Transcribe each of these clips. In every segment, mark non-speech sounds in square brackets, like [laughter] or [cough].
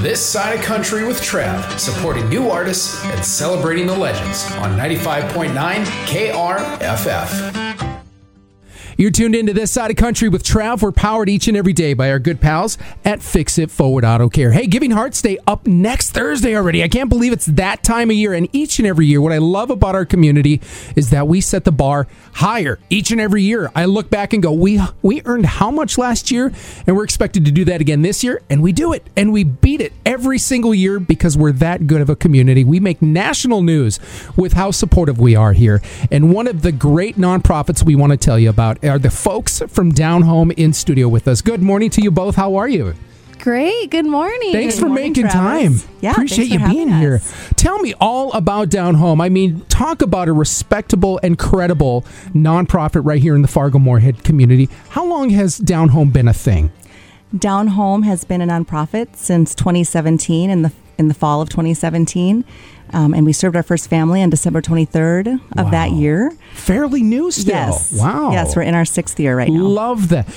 This Side of Country with Trav, supporting new artists and celebrating the legends on 95.9 KRFF. You're tuned into this side of country with Trav. We're powered each and every day by our good pals at Fix It Forward Auto Care. Hey, Giving Hearts Day up next Thursday already. I can't believe it's that time of year. And each and every year, what I love about our community is that we set the bar higher each and every year. I look back and go, we we earned how much last year, and we're expected to do that again this year, and we do it, and we beat it every single year because we're that good of a community. We make national news with how supportive we are here. And one of the great nonprofits we want to tell you about are the folks from Down Home in studio with us. Good morning to you both. How are you? Great. Good morning. Thanks Good for morning, making Travis. time. Yeah, Appreciate you being having here. Tell me all about Down Home. I mean, talk about a respectable and credible nonprofit right here in the Fargo Moorhead community. How long has Down Home been a thing? Down Home has been a nonprofit since 2017 and the in the fall of 2017. Um, and we served our first family on December 23rd of that year. Fairly new still. Yes. Wow. Yes, we're in our sixth year right now. Love that.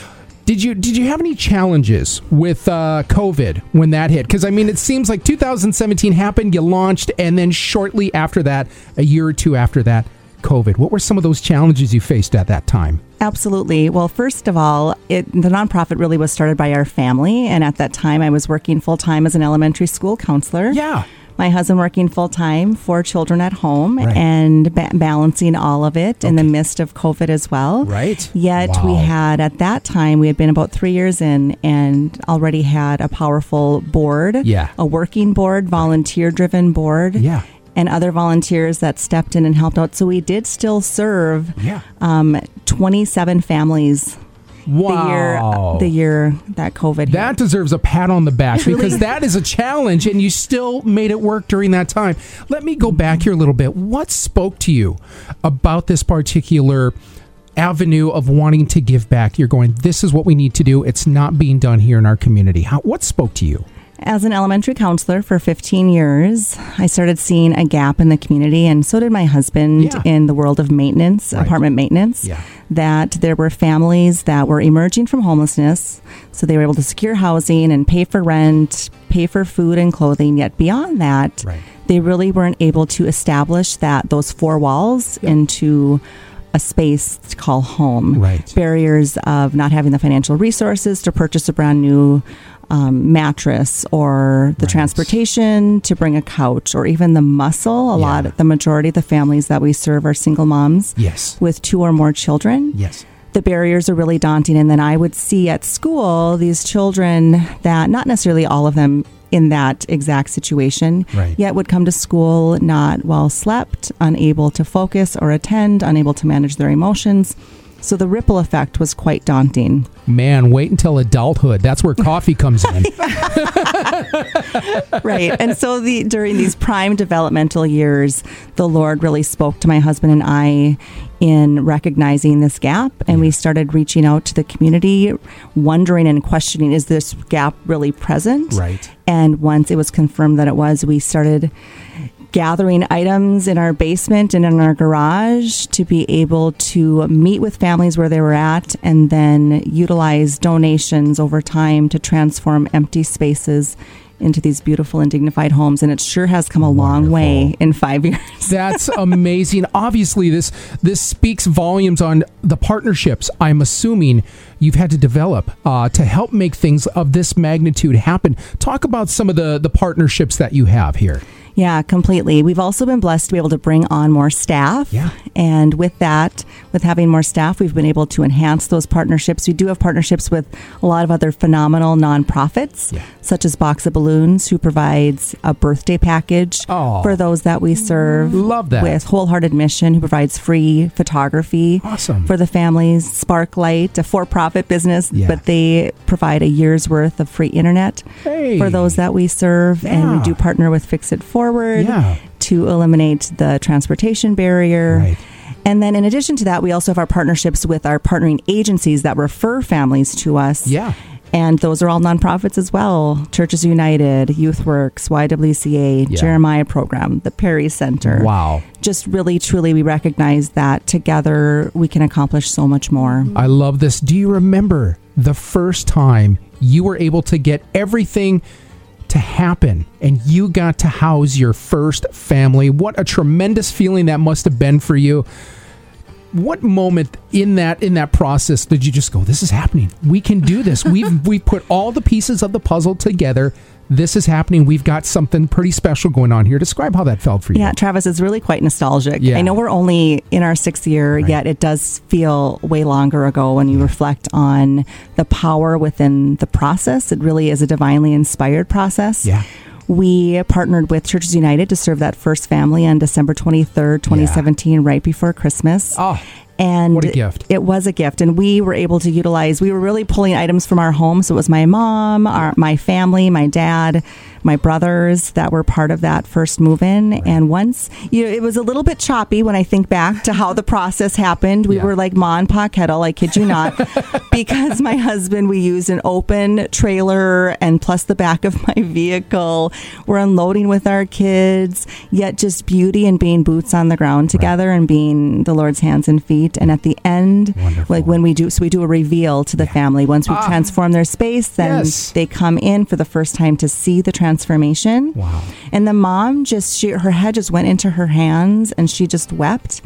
Did you did you have any challenges with uh, COVID when that hit? Because I mean, it seems like 2017 happened, you launched, and then shortly after that, a year or two after that, COVID. What were some of those challenges you faced at that time? Absolutely. Well, first of all, it, the nonprofit really was started by our family. And at that time, I was working full time as an elementary school counselor. Yeah. My husband working full time, four children at home, Right. and ba- balancing all of it in the midst of COVID as well. Right. Yet we had, at that time, we had been about three years in and already had a powerful board, Yeah. a working board, volunteer driven board, Yeah. And other volunteers that stepped in and helped out. So we did still serve Yeah. um, 27 families Wow. the year the year that COVID hit. That deserves a pat on the back [laughs] because that is a challenge and you still made it work during that time. Let me go back here a little bit. What spoke to you about this particular avenue of wanting to give back? You're going, this is what we need to do. It's not being done here in our community. How, what spoke to you? As an elementary counselor for 15 years, I started seeing a gap in the community, and so did my husband Yeah. in the world of maintenance, Right. apartment maintenance. Yeah. That there were families that were emerging from homelessness, so they were able to secure housing and pay for rent, pay for food and clothing. Yet beyond that, Right. they really weren't able to establish that those four walls into a space to call home. Right. Barriers of not having the financial resources to purchase a brand new um, mattress or the Right. transportation to bring a couch or even the muscle. A Yeah. lot, the majority of the families that we serve are single moms Yes. with two or more children Yes. the barriers are really daunting. And then I would see at school these children that, not necessarily all of them in that exact situation, Right. yet would come to school not well slept, unable to focus or attend, unable to manage their emotions. So the ripple effect was quite daunting. Man, wait until adulthood. That's where coffee comes in. [laughs] right. And so the during these prime developmental years, the Lord really spoke to my husband and I in recognizing this gap and we started reaching out to the community wondering and questioning is this gap really present? Right. And once it was confirmed that it was, we started gathering items in our basement and in our garage to be able to meet with families where they were at and then utilize donations over time to transform empty spaces into these beautiful and dignified homes and it sure has come a long way in 5 [laughs] years. That's amazing. Obviously, this this speaks volumes on the partnerships. I'm assuming you've had to develop uh, to help make things of this magnitude happen. Talk about some of the the partnerships that you have here. Yeah, completely. We've also been blessed to be able to bring on more staff. Yeah. And with that, with having more staff, we've been able to enhance those partnerships. We do have partnerships with a lot of other phenomenal nonprofits, Yeah. such as Box of Balloons, who provides a birthday package Oh. for those that we serve. Love that. With Wholehearted Mission, who provides free photography Awesome. for the families. Sparklight, a for profit business, Yeah. but they provide a year's worth of free internet Hey. for those that we serve. And we do partner with Fix It Forward Yeah. to eliminate the transportation barrier. Right. And then, in addition to that, we also have our partnerships with our partnering agencies that refer families to us. Yeah. And those are all nonprofits as well Churches United, YouthWorks, YWCA, Yeah. Jeremiah Program, the Perry Center. Wow. Just really, truly, we recognize that together we can accomplish so much more. I love this. Do you remember the first time you were able to get everything to happen and you got to house your first family. What a tremendous feeling that must have been for you. What moment in that in that process did you just go, "This is happening. We can do this. [laughs] We've we put all the pieces of the puzzle together. This is happening. We've got something pretty special going on here." Describe how that felt for you. Yeah, Travis, it's really quite nostalgic. Yeah. I know we're only in our sixth year, Right. yet it does feel way longer ago when you reflect on the power within the process. It really is a divinely inspired process. Yeah. We partnered with Churches United to serve that first family on December 23rd, 2017, right before Christmas. Oh, and what a gift. It was a gift, and we were able to utilize. We were really pulling items from our home. So it was my mom, our, my family, my dad, my brothers that were part of that first move in. And once you know, it was a little bit choppy when I think back to how the process happened. We Yeah. were like Ma and Pa Kettle. I kid you not, [laughs] because my husband we used an open trailer and plus the back of my vehicle. We're unloading with our kids, yet just beauty and being boots on the ground together and being the Lord's hands and feet. And at the end, Wonderful. like when we do, so we do a reveal to the family. Once we transform their space, then Ah. Yes. they come in for the first time to see the transformation. Wow. And the mom just, she, her head just went into her hands and she just wept,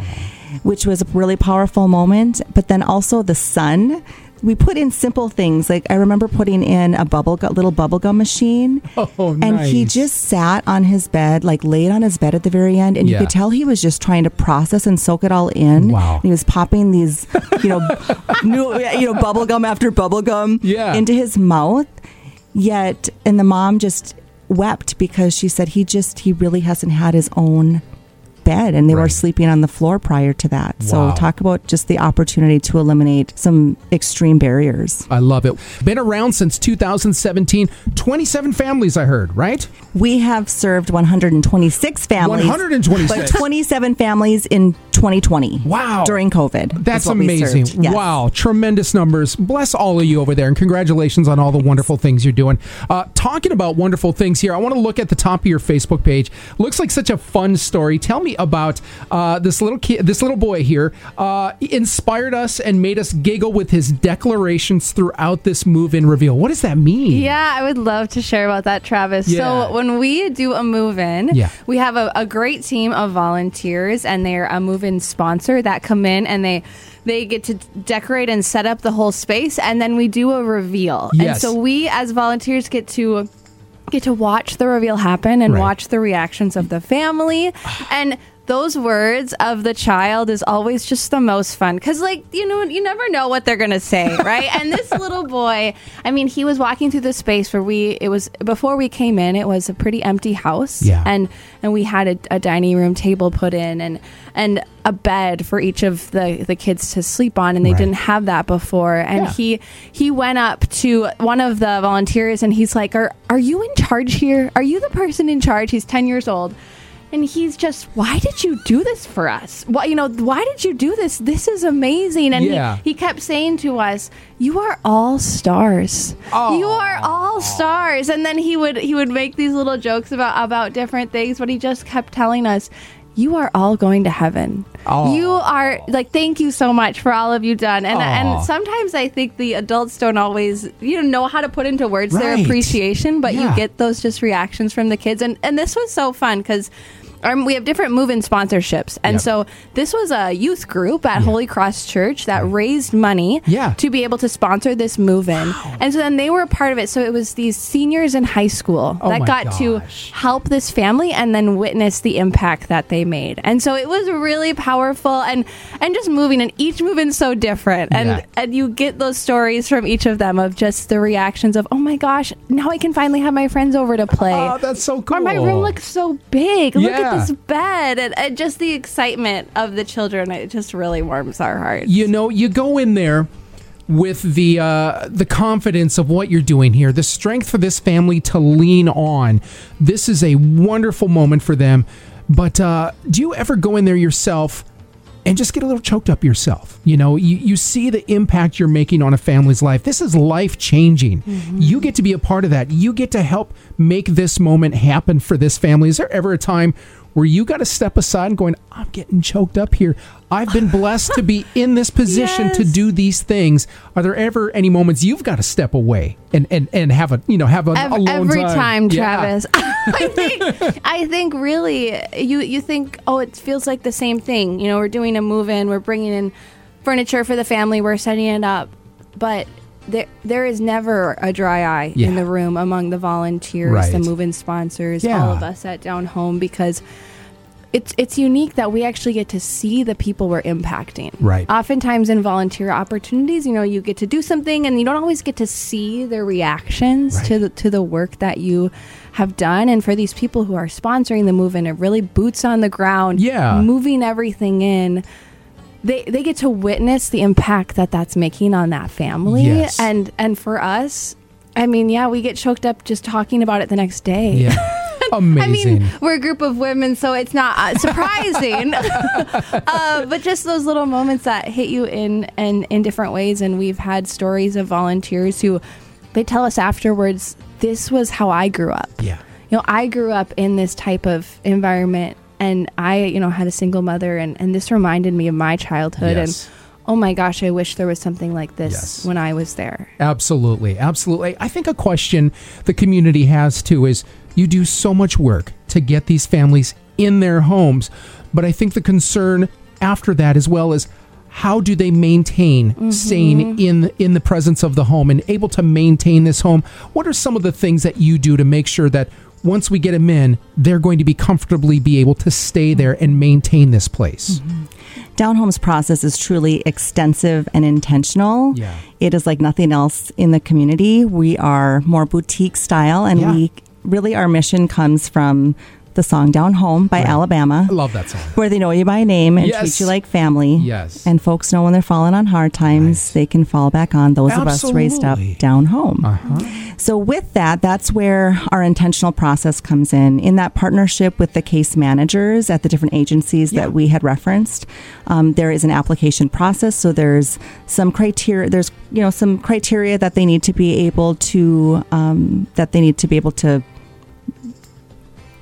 which was a really powerful moment. But then also the son, we put in simple things. Like I remember putting in a bubble gu- little bubble gum machine. [laughs] Oh, And he just sat on his bed, like laid on his bed at the very end, and Yeah. you could tell he was just trying to process and soak it all in. Wow. He was popping these, you know, [laughs] new, you know, bubble gum after bubble gum Yeah. into his mouth. Yet, and the mom just wept because she said he just he really hasn't had his own bed, and they were sleeping on the floor prior to that. Wow. So, talk about just the opportunity to eliminate some extreme barriers. I love it. Been around since 2017. 27 families, I heard, right? We have served 126 families. 126. But 27 families in 2020. Wow. During COVID. That's amazing. Yes. Wow. Tremendous numbers. Bless all of you over there and congratulations on all the wonderful things you're doing. Uh, talking about wonderful things here, I want to look at the top of your Facebook page. Looks like such a fun story. Tell me about uh, this little kid, this little boy here, uh, inspired us and made us giggle with his declarations throughout this move in reveal. What does that mean? Yeah, I would love to share about that, Travis. Yeah. So when we do a move in, Yeah. we have a, a great team of volunteers, and they're a move in sponsor that come in and they they get to decorate and set up the whole space, and then we do a reveal. And so we as volunteers get to get to watch the reveal happen and Right. watch the reactions of the family and those words of the child is always just the most fun. Because like you know you never know what they're gonna say [laughs] right? And this little boy i mean he was walking through the space where we it was before we came in it was a pretty empty house. Yeah. and and we had a, a dining room table put in and and a bed for each of the the kids to sleep on and they Right. didn't have that before. And Yeah. he he went up to one of the volunteers and he's like are are you in charge here? Are you the person in charge? He's 10 years old and he's just why did you do this for us why you know why did you do this this is amazing and Yeah. he, he kept saying to us you are all stars you are all stars and then he would he would make these little jokes about about different things but he just kept telling us you are all going to heaven. Aw. You are like thank you so much for all of you done. And Aw. and sometimes I think the adults don't always you know know how to put into words their Right. appreciation, but Yeah. you get those just reactions from the kids. And and this was so fun because um, we have different move-in sponsorships, and Yep. so this was a youth group at Holy Cross Church that raised money Yeah. to be able to sponsor this move-in, and so then they were a part of it. So it was these seniors in high school Oh that got to help this family and then witness the impact that they made, and so it was really powerful and and just moving. And each move-in's so different, and Yeah. and you get those stories from each of them of just the reactions of oh my gosh, now I can finally have my friends over to play. Oh, that's so cool. Or my room looks so big. Look Yeah. this bed. And, and just the excitement of the children, it just really warms our hearts. you know you go in there with the uh, the confidence of what you're doing here the strength for this family to lean on this is a wonderful moment for them but uh, do you ever go in there yourself and just get a little choked up yourself. You know you, you see the impact you're making on a family's life. This is life changing mm-hmm. you get to be a part of that. You get to help make this moment happen for this family. Is there ever a time where you got to step aside and going, I'm getting choked up here. I've been blessed to be [laughs] in this position to do these things. Are there ever any moments you've got to step away and and, and have a you know have a Ev- alone every time, Yeah. Travis. [laughs] I think [laughs] I think really you you think oh it feels like the same thing. You know, we're doing a move in, we're bringing in furniture for the family, we're setting it up, but there there is never a dry eye Yeah. in the room among the volunteers, the Right. move in sponsors, Yeah. all of us at Down Home because it's it's unique that we actually get to see the people we're impacting. Right. Oftentimes in volunteer opportunities, you know, you get to do something and you don't always get to see their reactions to the to the work that you have done. And for these people who are sponsoring the move in, it really boots on the ground, Yeah. moving everything in. They, they get to witness the impact that that's making on that family Yes. and and for us I mean yeah we get choked up just talking about it the next day Yeah. Amazing. [laughs] I mean, we're a group of women, so it's not uh, surprising. [laughs] [laughs] uh, but just those little moments that hit you in and in different ways. And we've had stories of volunteers who they tell us afterwards, "This was how I grew up." yeah. You know, I grew up in this type of environment, and I, you know, had a single mother, and and this reminded me of my childhood. Yes. And oh my gosh, I wish there was something like this Yes. when I was there. Absolutely, absolutely. I think a question the community has too is you do so much work to get these families in their homes, but I think the concern after that as well is how do they maintain mm-hmm. staying in in the presence of the home and able to maintain this home? What are some of the things that you do to make sure that once we get them in, they're going to be comfortably be able to stay there and maintain this place? Mm-hmm. Down Home's process is truly extensive and intentional. Yeah. It is like nothing else in the community. We are more boutique style, and Yeah. we really, our mission comes from the song Down Home by Right. Alabama, I love that song. where they know you by name and Yes. treat you like family. Yes. And folks know when they're falling on hard times, they can fall back on those of us raised up down home. Uh-huh. So, with that, that's where our intentional process comes in. In that partnership with the case managers at the different agencies Yeah. that we had referenced, um, there is an application process. So, there's some criteria. There's you know some criteria that they need to be able to um, that they need to be able to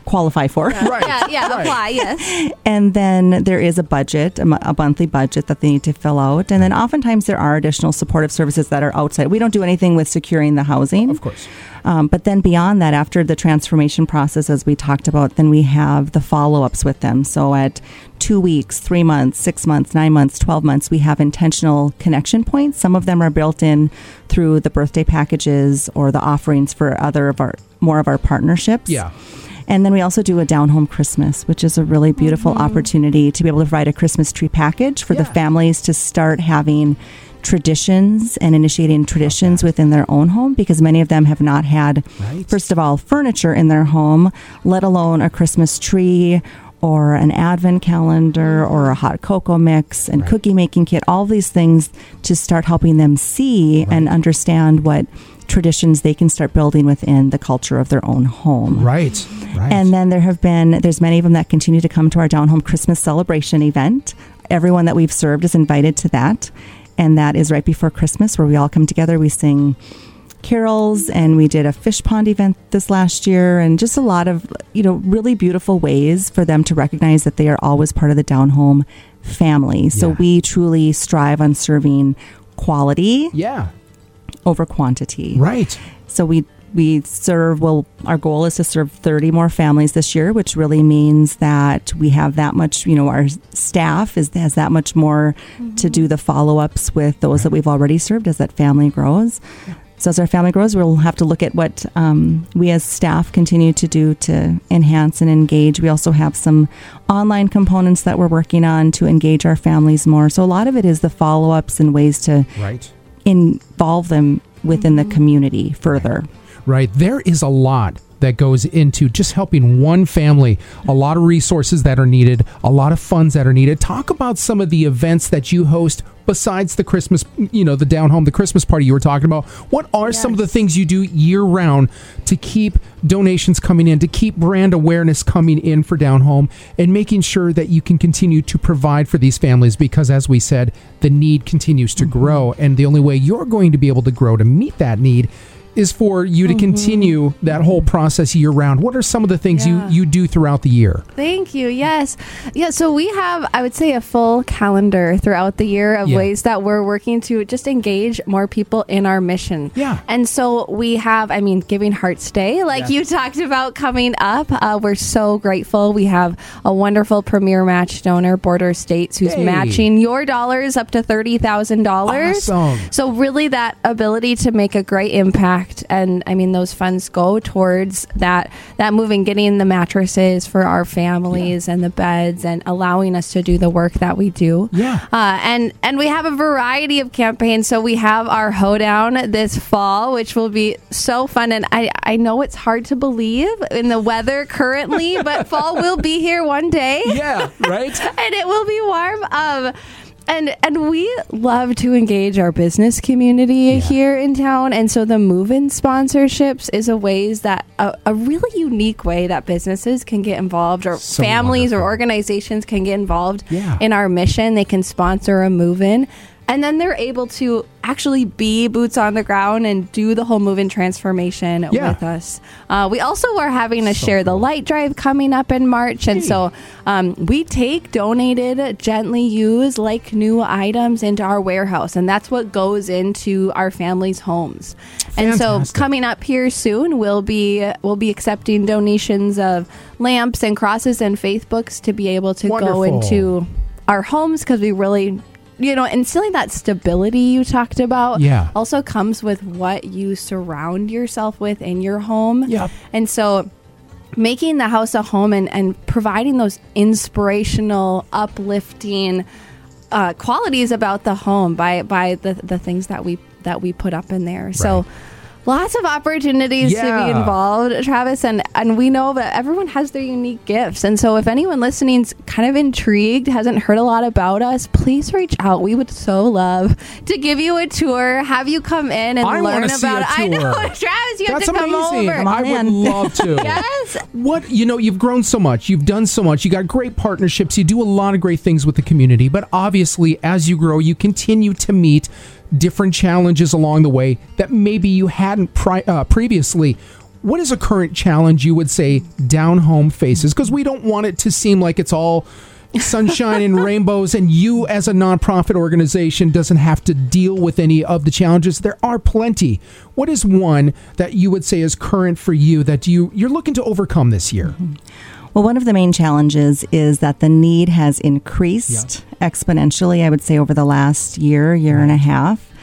qualify for. Right. Yeah, yeah, Right. apply, yes. And then there is a budget, a, a monthly budget that they need to fill out. And then oftentimes there are additional supportive services that are outside. We don't do anything with securing the housing. Of course. Um, but then beyond that, after the transformation process, as we talked about, then we have the follow ups with them. So at two weeks, three months, six months, nine months, 12 months, we have intentional connection points. Some of them are built in through the birthday packages or the offerings for other of our more of our partnerships. Yeah. And then we also do a down home Christmas, which is a really beautiful mm-hmm. opportunity to be able to provide a Christmas tree package for the families to start having traditions and initiating traditions within their own home because many of them have not had, Right. first of all, furniture in their home, let alone a Christmas tree or an advent calendar mm-hmm. or a hot cocoa mix and Right. cookie making kit, all these things to start helping them see and understand what traditions they can start building within the culture of their own home. Right. Right. And then there have been, there's many of them that continue to come to our Down Home Christmas celebration event. Everyone that we've served is invited to that. And that is right before Christmas where we all come together. We sing carols and we did a fish pond event this last year and just a lot of, you know, really beautiful ways for them to recognize that they are always part of the Down Home family. So Yeah. we truly strive on serving quality yeah. Over quantity. Right. So we we serve well our goal is to serve 30 more families this year which really means that we have that much you know our staff is has that much more to do the follow-ups with those that we've already served as that family grows so as our family grows we'll have to look at what um, we as staff continue to do to enhance and engage we also have some online components that we're working on to engage our families more so a lot of it is the follow-ups and ways to Right. Involve them within the mm-hmm. community further Right. There is a lot that goes into just helping one family, a lot of resources that are needed, a lot of funds that are needed. Talk about some of the events that you host besides the Christmas, you know, the down home, the Christmas party you were talking about. What are some of the things you do year round to keep donations coming in, to keep brand awareness coming in for down home and making sure that you can continue to provide for these families because as we said, the need continues to mm-hmm. grow and the only way you're going to be able to grow to meet that need is for you to Mm-hmm. continue that whole process year round. What are some of the things Yeah. you, you do throughout the year? Thank you. Yes. Yeah. So we have, I would say, a full calendar throughout the year of Yeah. ways that we're working to just engage more people in our mission. Yeah. And so we have, I mean, Giving Hearts Day, like you talked about coming up. Uh, we're so grateful. We have a wonderful premier match donor, Border States, who's Hey. matching your dollars up to $30,000. Awesome. So really that ability to make a great impact and I mean those funds go towards that that moving getting the mattresses for our families and the beds and allowing us to do the work that we do. Yeah. Uh, and and we have a variety of campaigns. So we have our hoedown this fall, which will be so fun. And I I know it's hard to believe in the weather currently, but [laughs] fall will be here one day Yeah, right? [laughs] and it will be warm. Um, and and we love to engage our business community here in town, and so the move-in sponsorships is a ways that a, a really unique way that businesses can get involved, or So families or organizations can get involved Yeah. in our mission. They can sponsor a move-in. And then they're able to actually be boots on the ground and do the whole move-in transformation Yeah. with us. Uh, we also are having a So share the light drive coming up in March, and so um, we take donated, gently used, like new items into our warehouse, and that's what goes into our families' homes. And so coming up here soon, we'll be we'll be accepting donations of lamps and crosses and faith books to be able to Wonderful. go into our homes because we really. You know, instilling that stability you talked about Yeah. also comes with what you surround yourself with in your home. Yeah. And so making the house a home and, and providing those inspirational, uplifting uh, qualities about the home by by the, the things that we that we put up in there. So Right. Lots of opportunities to be involved, Travis, and and we know that everyone has their unique gifts. And so if anyone listening's kind of intrigued, hasn't heard a lot about us, please reach out. We would so love to give you a tour, have you come in and I learn wanna see about a it. I know. [laughs] Travis, you have That's to come amazing. over. Come I on would love to. [laughs] Yes. What you know, you've grown so much, you've done so much, you got great partnerships, you do a lot of great things with the community, but obviously as you grow, you continue to meet different challenges along the way that maybe you hadn't pri- uh, previously. What is a current challenge you would say down home faces? Because we don't want it to seem like it's all sunshine and [laughs] rainbows and you as a nonprofit organization doesn't have to deal with any of the challenges there are plenty what is one that you would say is current for you that you you're looking to overcome this year Well, one of the main challenges is that the need has increased exponentially, I would say, over the last year, year and a half.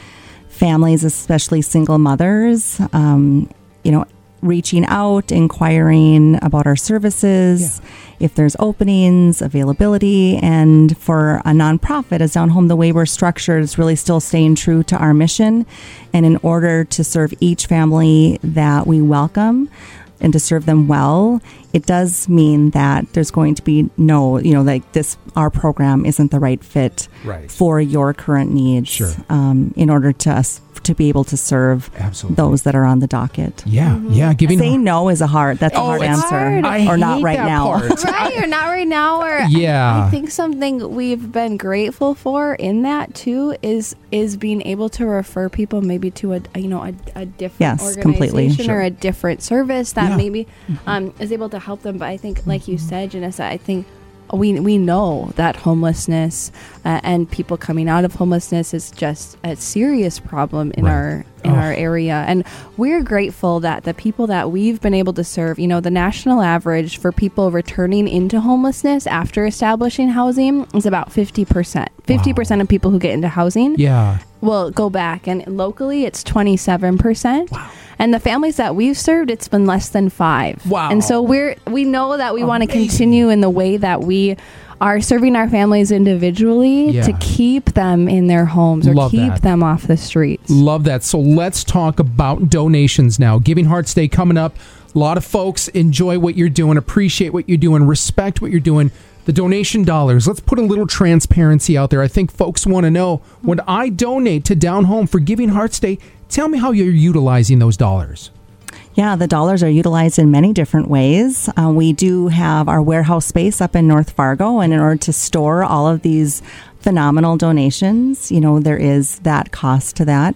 Families, especially single mothers, um, you know, reaching out, inquiring about our services, if there's openings, availability. And for a nonprofit, as Down Home, the way we're structured is really still staying true to our mission. And in order to serve each family that we welcome, and to serve them well, it does mean that there's going to be no, you know, like this, our program isn't the right fit Right. for your current needs. Sure. Um, in order to us to be able to serve Absolutely. those that are on the docket. yeah yeah giving Saying no is a hard. That's a Oh, hard answer. hard. I or not right that now. part. [laughs] right or not right now or Yeah. I, I think something we've been grateful for in that too is is being able to refer people maybe to a you know a, a different Yes, organization completely. or a different service that Yeah. maybe um, is able to help them but i think like you said janessa i think we, we know that homelessness uh, and people coming out of homelessness is just a serious problem in Right. our in Oh. our area and we're grateful that the people that we've been able to serve you know the national average for people returning into homelessness after establishing housing is about 50% 50% of people who get into housing yeah will go back and locally it's 27% Wow. And the families that we've served it's been less than 5 Wow. and so we're we know that we want to continue in the way that we are serving our families individually Yeah. to keep them in their homes or Love keep that. them off the streets Love that. So let's talk about donations now. Giving Hearts Day coming up. A lot of folks enjoy what you're doing, appreciate what you're doing, respect what you're doing. The donation dollars. Let's put a little transparency out there. I think folks want to know when I donate to Down Home for Giving Hearts Day, tell me how you're utilizing those dollars. Yeah, the dollars are utilized in many different ways. Uh, we do have our warehouse space up in North Fargo, and in order to store all of these phenomenal donations, you know, there is that cost to that.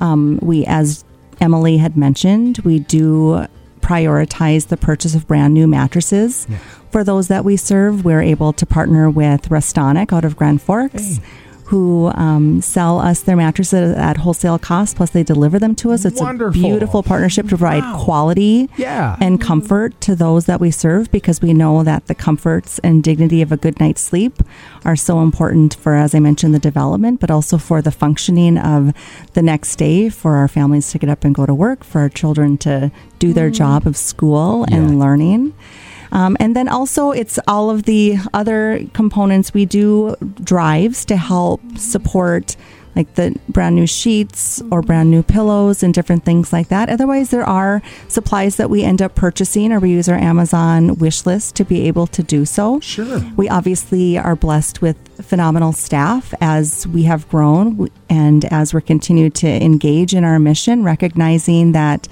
Um, we, as Emily had mentioned, we do prioritize the purchase of brand new mattresses. For those that we serve, we're able to partner with Restonic out of Grand Forks. Who um, sell us their mattresses at wholesale cost, plus they deliver them to us. It's Wonderful. a beautiful partnership to provide Wow. quality Yeah. and comfort to those that we serve because we know that the comforts and dignity of a good night's sleep are so important for, as I mentioned, the development, but also for the functioning of the next day for our families to get up and go to work, for our children to do their job of school Yeah. and learning. Um, and then also, it's all of the other components. We do drives to help support like the brand new sheets or brand new pillows and different things like that. Otherwise, there are supplies that we end up purchasing or we use our Amazon wish list to be able to do so. Sure. We obviously are blessed with phenomenal staff as we have grown and as we're continued to engage in our mission, recognizing that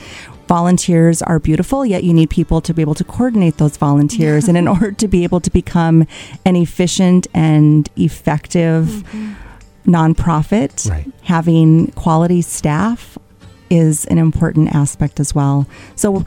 volunteers are beautiful, yet you need people to be able to coordinate those volunteers. And in [laughs] order to be able to become an efficient and effective mm-hmm. nonprofit, Right. having quality staff is an important aspect as well. So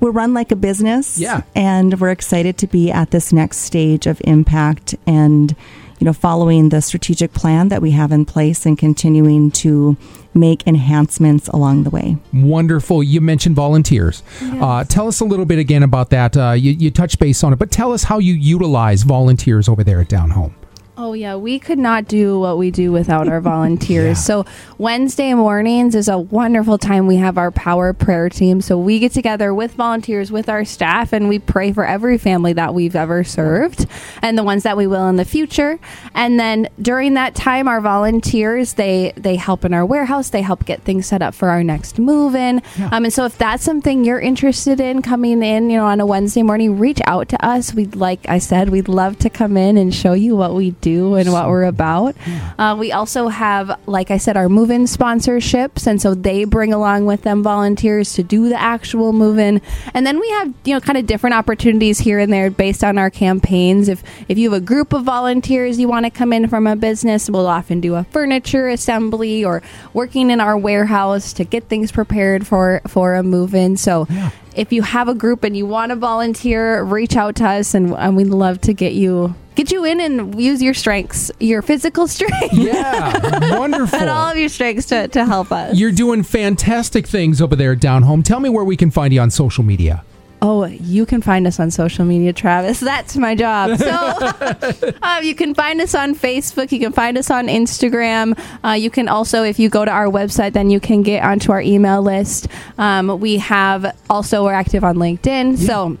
we're run like a business. Yeah. And we're excited to be at this next stage of impact and, you know, following the strategic plan that we have in place and continuing to make enhancements along the way. Wonderful. You mentioned volunteers. Uh, tell us a little bit again about that. Uh, you, you touched base on it, but tell us how you utilize volunteers over there at Down Home. Oh yeah, we could not do what we do without our [laughs] volunteers. Yeah. So Wednesday mornings is a wonderful time. We have our power prayer team. So we get together with volunteers, with our staff, and we pray for every family that we've ever served and the ones that we will in the future. And then during that time, our volunteers they they help in our warehouse. They help get things set up for our next move in. Yeah. Um, and so if that's something you're interested in coming in, you know, on a Wednesday morning, reach out to us. We'd like I said, we'd love to come in and show you what we do and what we're about. Uh, we also have, like I said, our move-in sponsorships, and so they bring along with them volunteers to do the actual move-in. And then we have, you know, kind of different opportunities here and there based on our campaigns. If if you have a group of volunteers you want to come in from a business, we'll often do a furniture assembly or working in our warehouse to get things prepared for for a move-in. So Yeah. if you have a group and you want to volunteer, reach out to us, and, and we'd love to get you get you in and use your strengths, your physical [laughs] strength, Yeah, wonderful. and all of your strengths to, to help us. You're doing fantastic things over there Down Home. Tell me where we can find you on social media. Oh, you can find us on social media, Travis. That's my job. So [laughs] [laughs] uh, you can find us on Facebook. You can find us on Instagram. Uh, you can also, if you go to our website, then you can get onto our email list. Um, we have also we're active on LinkedIn. So.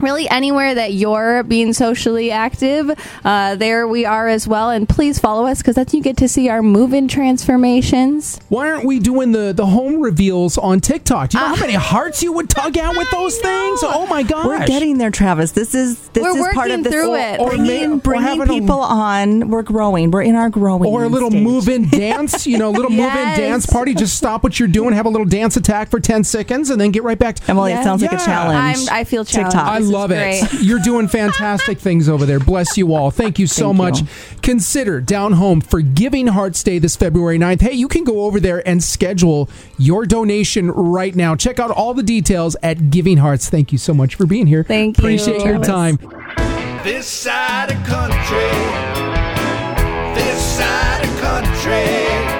Really, anywhere that you're being socially active, uh, there we are as well. And please follow us because that's you get to see our move-in transformations. Why aren't we doing the, the home reveals on TikTok? Do you know how Uh, many hearts you would tug out with those things? Oh my gosh. We're getting there, Travis. This is this We're is part working of this through it. Or may- bringing, or bringing having a- people on. We're growing. We're in our growing. or a little stage. move-in [laughs] dance, you know, a little Yes. move-in dance party. Just stop what you're doing, have a little dance attack for 10 seconds, and then get right back to Emily, Yeah. it sounds like a challenge. I'm, I feel TikTok. challenged. I This is love it. [laughs] You're doing fantastic things over there. Bless you all. Thank you so Thank much. you. Consider Down Home for Giving Hearts Day this February 9th. Hey, you can go over there and schedule your donation right now. Check out all the details at Giving Hearts. Thank you so much for being here. Thank you. Appreciate your time. This side of country. This side of country.